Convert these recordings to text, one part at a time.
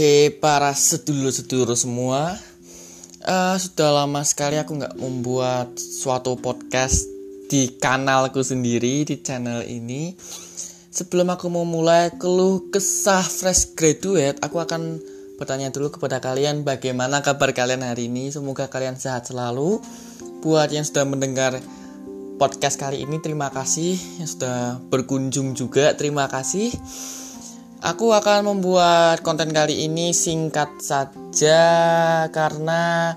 Oke, para sedulur-sedulur semua, uh, sudah lama sekali aku nggak membuat suatu podcast di kanalku sendiri di channel ini. Sebelum aku mau mulai keluh kesah fresh graduate, aku akan bertanya dulu kepada kalian bagaimana kabar kalian hari ini. Semoga kalian sehat selalu. Buat yang sudah mendengar podcast kali ini, terima kasih yang sudah berkunjung juga. Terima kasih. Aku akan membuat konten kali ini singkat saja karena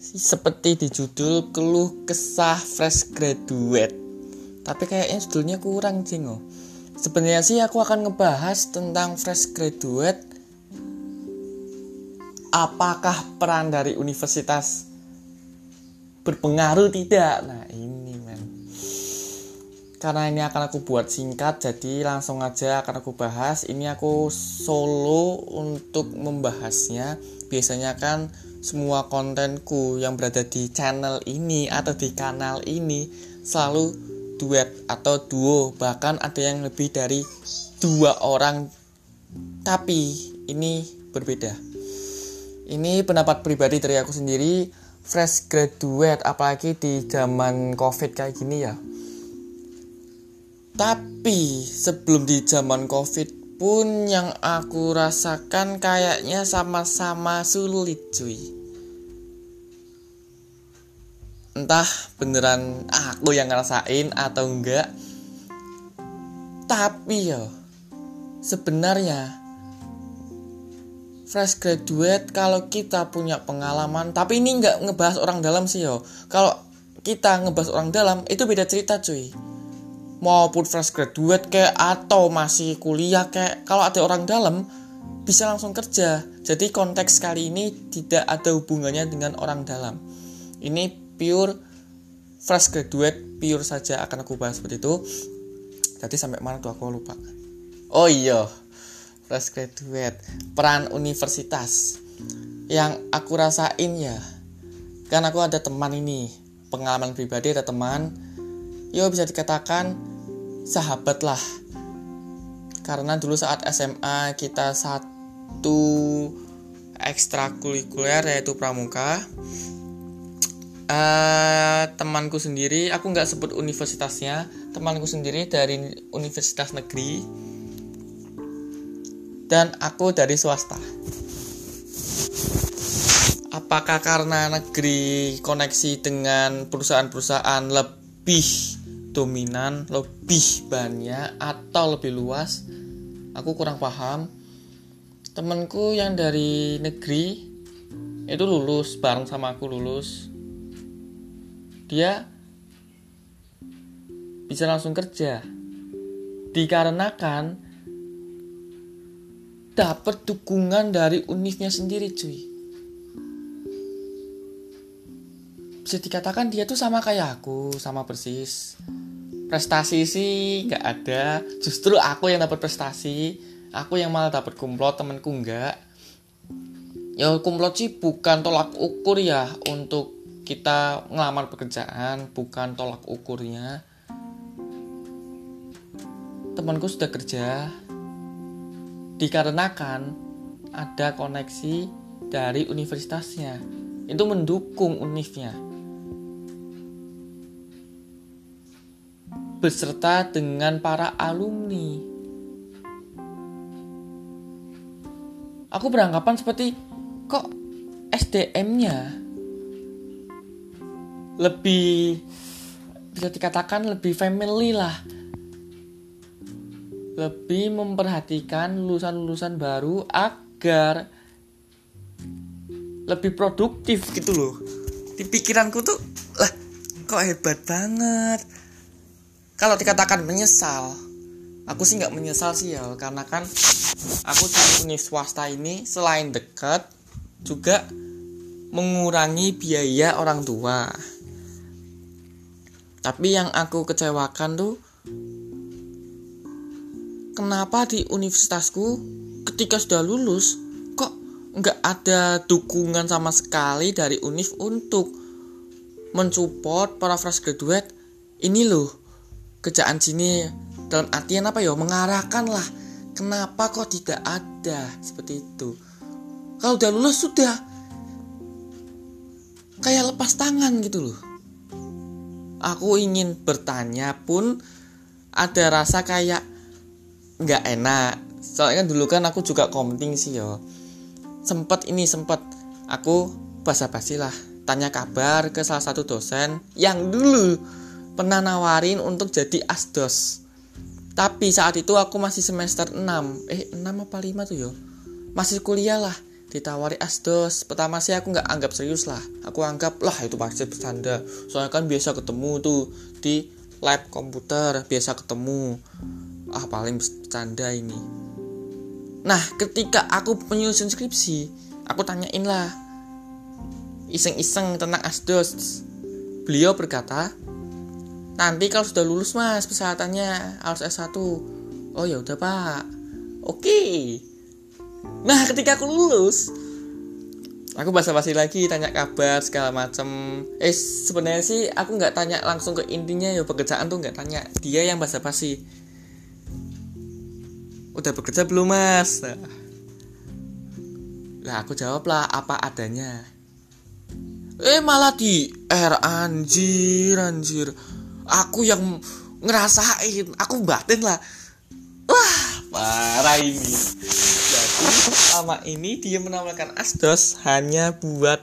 seperti di judul keluh kesah fresh graduate. Tapi kayaknya judulnya kurang jingo. Sebenarnya sih aku akan ngebahas tentang fresh graduate. Apakah peran dari universitas berpengaruh tidak? Nah, karena ini akan aku buat singkat jadi langsung aja akan aku bahas. Ini aku solo untuk membahasnya. Biasanya kan semua kontenku yang berada di channel ini atau di kanal ini selalu duet atau duo. Bahkan ada yang lebih dari dua orang. Tapi ini berbeda. Ini pendapat pribadi dari aku sendiri fresh graduate apalagi di zaman covid kayak gini ya tapi sebelum di zaman covid pun yang aku rasakan kayaknya sama-sama sulit cuy. Entah beneran aku yang ngerasain atau enggak. Tapi ya Sebenarnya Fresh graduate kalau kita punya pengalaman Tapi ini nggak ngebahas orang dalam sih yo. Kalau kita ngebahas orang dalam itu beda cerita cuy maupun fresh graduate kayak atau masih kuliah kayak kalau ada orang dalam bisa langsung kerja. Jadi konteks kali ini tidak ada hubungannya dengan orang dalam. Ini pure fresh graduate pure saja akan aku bahas seperti itu. Jadi sampai mana tuh aku lupa. Oh iya, fresh graduate, peran universitas yang aku rasain ya. Kan aku ada teman ini, pengalaman pribadi ada teman yo bisa dikatakan sahabat lah karena dulu saat SMA kita satu ekstrakurikuler yaitu pramuka uh, temanku sendiri aku nggak sebut universitasnya temanku sendiri dari universitas negeri dan aku dari swasta. Apakah karena negeri koneksi dengan perusahaan-perusahaan lebih dominan lebih banyak atau lebih luas aku kurang paham. Temanku yang dari negeri itu lulus bareng sama aku lulus. Dia bisa langsung kerja. Dikarenakan dapat dukungan dari univnya sendiri cuy bisa dikatakan dia tuh sama kayak aku sama persis. Prestasi sih nggak ada. Justru aku yang dapat prestasi. Aku yang malah dapat kumplot temenku nggak. Ya kumplot sih bukan tolak ukur ya untuk kita ngelamar pekerjaan. Bukan tolak ukurnya. Temanku sudah kerja. Dikarenakan ada koneksi dari universitasnya. Itu mendukung univnya beserta dengan para alumni. Aku beranggapan seperti kok SDM-nya lebih bisa dikatakan lebih family lah. Lebih memperhatikan lulusan-lulusan baru agar lebih produktif gitu loh. Di pikiranku tuh lah kok hebat banget kalau dikatakan menyesal aku sih nggak menyesal sih ya karena kan aku di swasta ini selain dekat juga mengurangi biaya orang tua. Tapi yang aku kecewakan tuh kenapa di universitasku ketika sudah lulus kok nggak ada dukungan sama sekali dari univ untuk mensupport para fresh graduate? Ini loh kerjaan sini dalam artian apa ya? Mengarahkan lah. Kenapa kok tidak ada? Seperti itu. Kalau udah lulus sudah kayak lepas tangan gitu loh. Aku ingin bertanya pun ada rasa kayak nggak enak. Soalnya kan dulu kan aku juga komting sih yo. Sempet ini sempet. Aku basa-basi lah. Tanya kabar ke salah satu dosen yang dulu pernah nawarin untuk jadi asdos. Tapi saat itu aku masih semester 6 eh 6 apa 5 tuh yo? Masih kuliah lah. Ditawari asdos. Pertama sih aku nggak anggap serius lah. Aku anggap lah itu pasti bercanda. Soalnya kan biasa ketemu tuh di lab komputer. Biasa ketemu. Ah paling bercanda ini. Nah ketika aku penyusun skripsi aku tanyain lah iseng-iseng tentang asdos. Beliau berkata nanti kalau sudah lulus mas persyaratannya. Harus S1 oh ya udah pak. Oke. Okay. Nah ketika aku lulus Aku basa-basi lagi tanya kabar segala macem. Eh sebenarnya sih aku nggak tanya langsung ke intinya ya. Pekerjaan tuh nggak tanya. Dia yang basa-basi. Udah bekerja belum mas? Nah, lah aku jawab lah apa adanya. Eh malah di R anjir anjir Aku yang ngerasain Aku batin lah. Wah parah ini. Selama ini dia menawarkan asdos hanya buat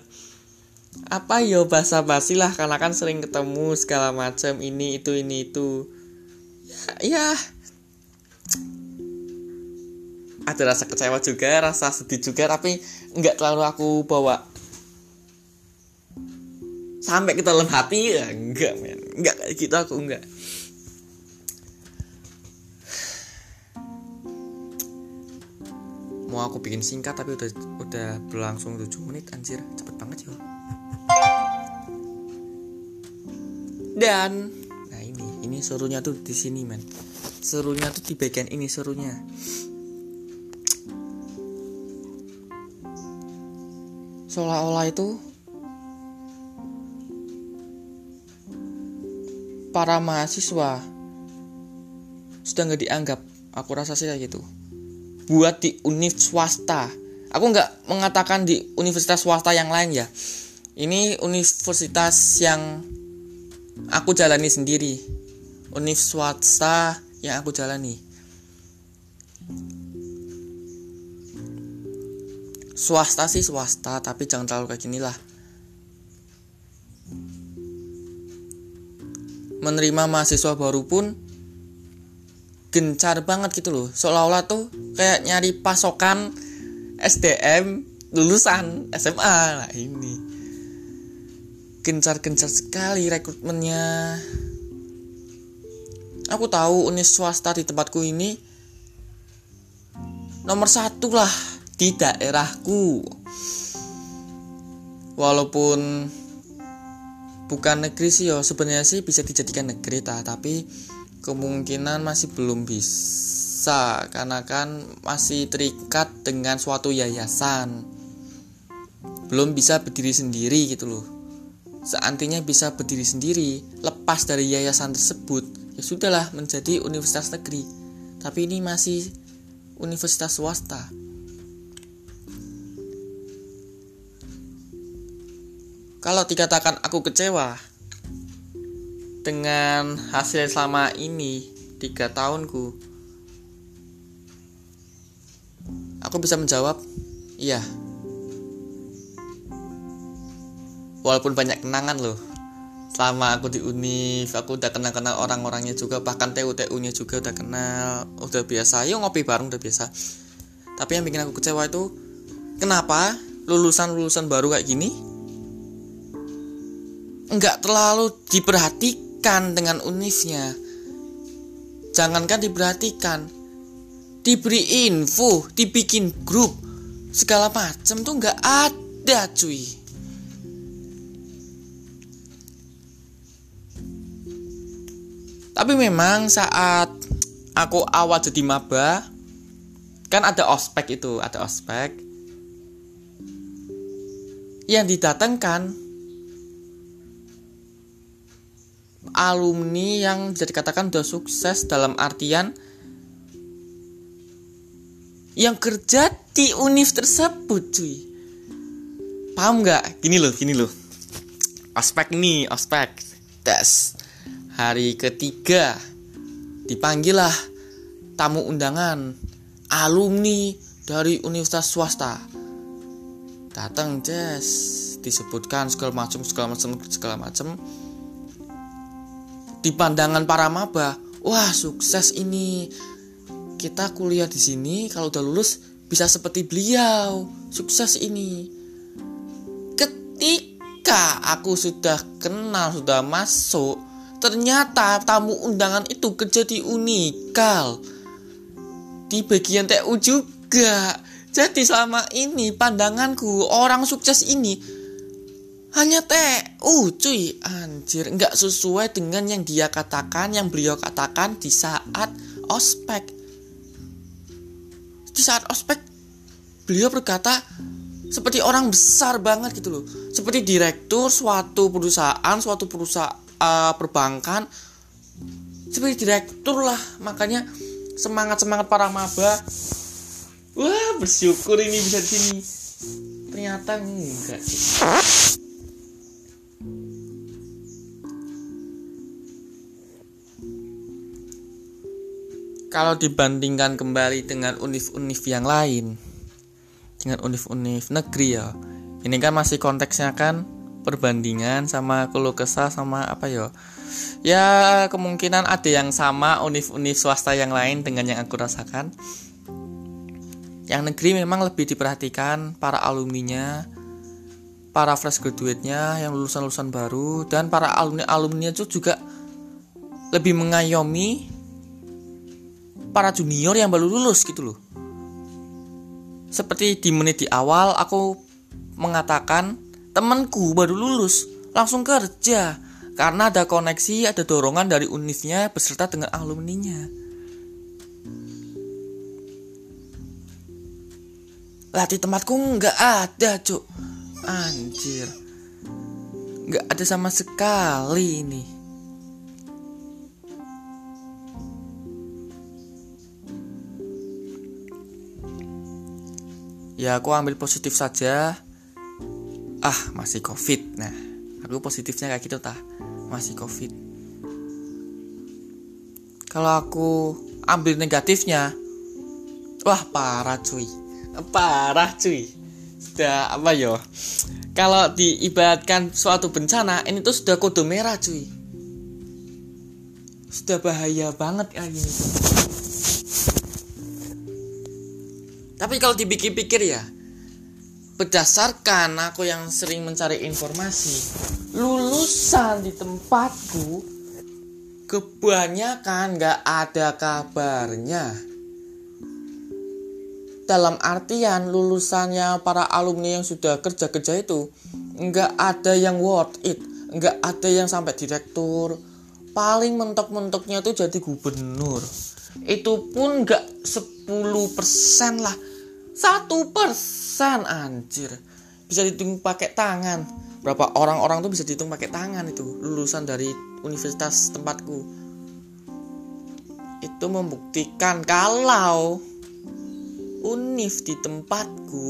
apa yo basa basi lah. Karena kan sering ketemu segala macam ini itu ini itu. Ya, ya. Ada rasa kecewa juga rasa sedih juga tapi nggak terlalu aku bawa. Sampai ke dalam hati ya enggak men gitu aku enggak. Mau aku bikin singkat tapi udah udah berlangsung 7 menit anjir. Cepet banget ya dan nah ini ini serunya tuh di sini men. Serunya tuh di bagian ini serunya. Seolah-olah itu para mahasiswa sudah nggak dianggap. Aku rasa sih kayak gitu. Buat di univ swasta. Aku nggak mengatakan di universitas swasta yang lain ya. Ini universitas yang aku jalani sendiri. Univ swasta yang aku jalani. Swasta sih swasta tapi jangan terlalu kayak gini lah menerima mahasiswa baru pun gencar banget gitu loh. Seolah-olah tuh kayak nyari pasokan SDM lulusan SMA lah ini. Gencar-gencar sekali rekrutmennya. Aku tahu unis swasta di tempatku ini nomor satu lah di daerahku. Walaupun bukan negeri sih yo. Sebenarnya sih bisa dijadikan negeri ta. Tapi kemungkinan masih belum bisa. Karena kan masih terikat dengan suatu yayasan. Belum bisa berdiri sendiri gitu loh. Seantinya bisa berdiri sendiri lepas dari yayasan tersebut ya sudahlah menjadi universitas negeri. Tapi ini masih universitas swasta kalau dikatakan aku kecewa dengan hasil selama ini tiga tahunku aku bisa menjawab iya. Walaupun banyak kenangan loh. Selama aku di univ aku udah kenal kenal orang-orangnya juga bahkan TU TU nya juga udah kenal udah biasa. Yuk ngopi bareng udah biasa. Tapi yang bikin aku kecewa itu kenapa lulusan lulusan baru kayak gini nggak terlalu diperhatikan dengan unifnya. Jangankan diperhatikan, diberi info, dibikin grup, segala macam tuh nggak ada cuy. Tapi memang saat aku awal jadi maba, kan ada ospek itu, ada ospek yang didatangkan alumni yang bisa dikatakan udah sukses dalam artian yang kerja di univ tersebut cuy. Paham nggak? Gini loh gini loh. Ospek nih ospek. Tes. Hari ketiga. Dipanggil lah tamu undangan. Alumni dari universitas swasta. Datang Jess disebutkan segala macam segala macam segala macam di pandangan para maba wah sukses ini. Kita kuliah di sini kalau udah lulus bisa seperti beliau. Sukses ini. Ketika aku sudah kenal sudah masuk ternyata tamu undangan itu kerja di Unikal. Di bagian TU juga. Jadi selama ini pandanganku orang sukses ini hanya TU cuy. Anjir. Nggak sesuai dengan yang dia katakan yang beliau katakan di saat ospek. Di saat ospek beliau berkata seperti orang besar banget gitu loh. Seperti direktur suatu perusahaan suatu perusahaan uh, perbankan. Seperti direktur lah. Makanya semangat semangat para maba. Wah bersyukur ini bisa di sini. Ternyata enggak. sih kalau dibandingkan kembali dengan univ-univ yang lain dengan univ-univ negeri ya ini kan masih konteksnya kan perbandingan sama keluh kesah sama apa ya? Ya kemungkinan ada yang sama univ-univ swasta yang lain dengan yang aku rasakan. Yang negeri memang lebih diperhatikan para alumninya para fresh graduate-nya yang lulusan-lulusan baru dan para alumni-alumninya itu juga lebih mengayomi para junior yang baru lulus gitu loh. Seperti di menit di awal aku mengatakan temanku baru lulus langsung kerja karena ada koneksi, ada dorongan dari univnya beserta dengan alumninya. Lah di tempatku nggak ada cuk Anjir. Nggak ada sama sekali ini. Ya aku ambil positif saja. Ah masih covid. Nah aku positifnya kayak gitu tah. Masih covid. Kalau aku ambil negatifnya wah parah cuy. Parah cuy sudah apa yo? Kalau diibaratkan suatu bencana ini tuh sudah kode merah cuy. Sudah bahaya banget kayak gini. Tapi kalau dipikir-pikir ya, berdasarkan aku yang sering mencari informasi, lulusan di tempatku kebanyakan nggak ada kabarnya. Dalam artian lulusannya para alumni yang sudah kerja-kerja itu nggak ada yang worth it, nggak ada yang sampai direktur. Paling mentok-mentoknya tuh jadi gubernur. Itu pun nggak 10% lah satu persen anjir bisa dihitung pakai tangan berapa orang-orang tuh bisa dihitung pakai tangan itu lulusan dari universitas tempatku itu membuktikan kalau univ di tempatku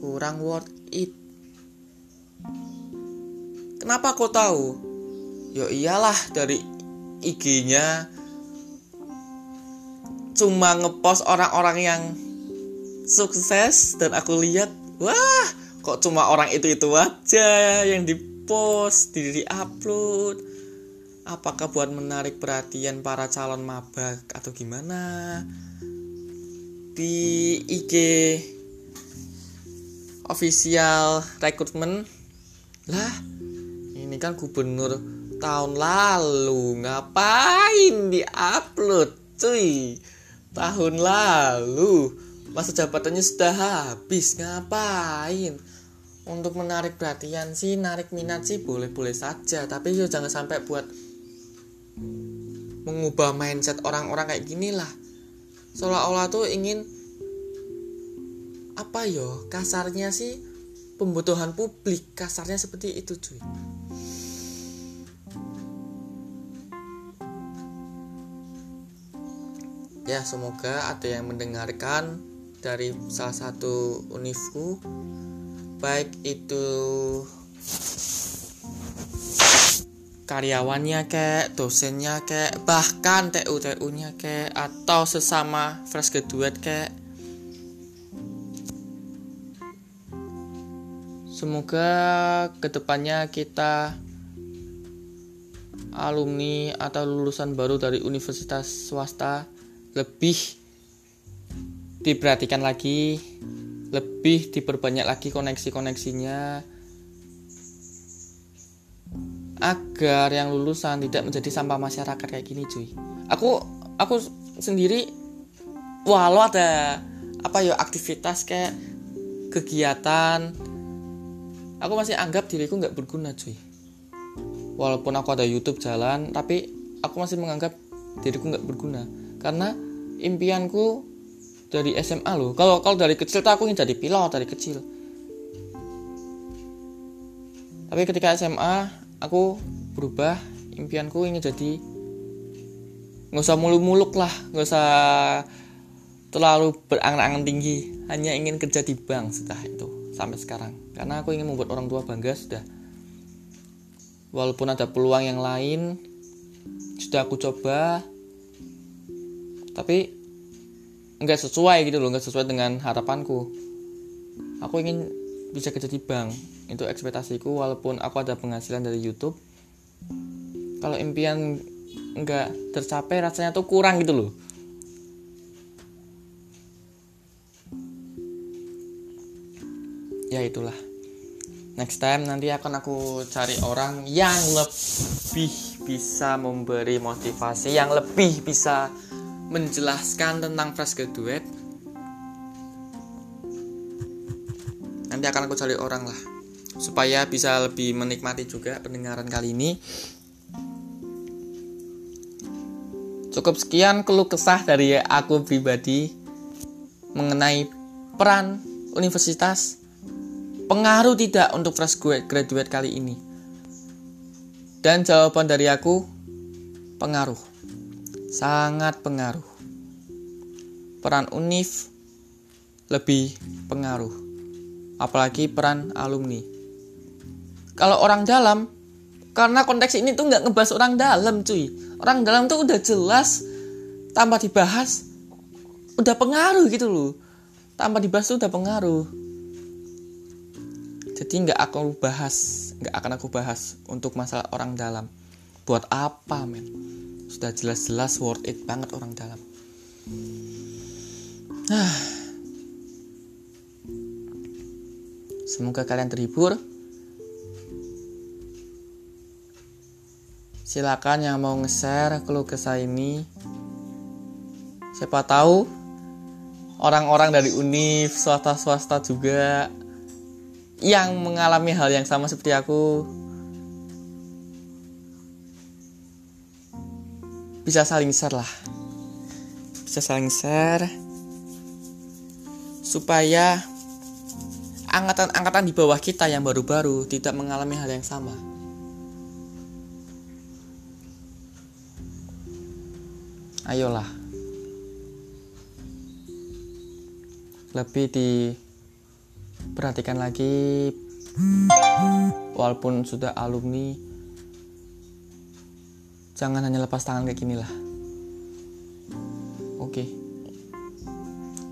kurang worth it. Kenapa kau tahu? Ya iyalah dari IG-nya cuma ngepost orang-orang yang sukses dan aku lihat wah kok cuma orang itu itu aja yang dipost di upload apakah buat menarik perhatian para calon maba atau gimana di IG official recruitment. Lah ini kan gubernur tahun lalu. Ngapain di upload cuy? Tahun lalu. Masa jabatannya sudah habis. Ngapain? Untuk menarik perhatian sih narik minat sih boleh-boleh saja. Tapi yo jangan sampai buat mengubah mindset orang-orang kayak gini lah seolah-olah tuh ingin apa yo kasarnya sih pembutuhan publik kasarnya seperti itu cuy. Ya semoga ada yang mendengarkan dari salah satu univku baik itu karyawannya kayak dosennya kayak bahkan TU TU nya kayak atau sesama fresh graduate kayak semoga ke depannya kita alumni atau lulusan baru dari universitas swasta lebih diperhatikan lagi lebih diperbanyak lagi koneksi-koneksinya agar yang lulusan tidak menjadi sampah masyarakat kayak gini cuy. Aku aku sendiri walau ada apa ya aktivitas kayak kegiatan aku masih anggap diriku nggak berguna cuy. Walaupun aku ada YouTube jalan tapi aku masih menganggap diriku nggak berguna. Karena impianku dari SMA loh. Kalau kalau dari kecil tuh aku ingin jadi pilot dari kecil. Tapi ketika SMA aku berubah impianku ingin jadi nggak usah muluk-muluk lah nggak usah terlalu berangan-angan tinggi. Hanya ingin kerja di bank sudah itu sampai sekarang. Karena aku ingin membuat orang tua bangga sudah. Walaupun ada peluang yang lain sudah aku coba tapi nggak sesuai gitu loh nggak sesuai dengan harapanku. Aku ingin bisa kerja di bank. Itu ekspektasiku walaupun aku ada penghasilan dari YouTube kalau impian nggak tercapai rasanya tuh kurang gitu loh. Ya itulah. Next time nanti akan aku cari orang yang lebih bisa memberi motivasi yang lebih bisa menjelaskan tentang fresh graduate nanti akan aku cari orang lah. Supaya bisa lebih menikmati juga pendengaran kali ini. Cukup sekian keluh kesah dari aku pribadi mengenai peran universitas. Pengaruh tidak untuk fresh graduate kali ini. Dan jawaban dari aku pengaruh. Sangat pengaruh. Peran UNIF lebih pengaruh. Apalagi peran alumni. Kalau orang dalam, karena konteks ini tuh nggak ngebahas orang dalam cuy. Orang dalam tuh udah jelas tanpa dibahas udah pengaruh gitu loh. Tanpa dibahas tuh udah pengaruh. Jadi nggak aku bahas, nggak akan aku bahas untuk masalah orang dalam. Buat apa men? sudah jelas-jelas worth it banget orang dalam nah semoga kalian terhibur. Silakan yang mau nge-share keluh kesah ini. Siapa tahu orang-orang dari univ swasta-swasta juga yang mengalami hal yang sama seperti aku bisa saling share lah. Bisa saling share supaya angkatan-angkatan di bawah kita yang baru-baru tidak mengalami hal yang sama. Ayolah. Lebih diperhatikan lagi walaupun sudah alumni jangan hanya lepas tangan kayak gini lah oke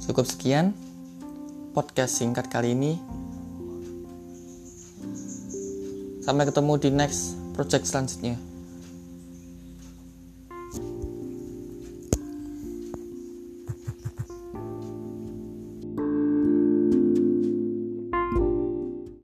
cukup sekian podcast singkat kali ini. Sampai ketemu di next project selanjutnya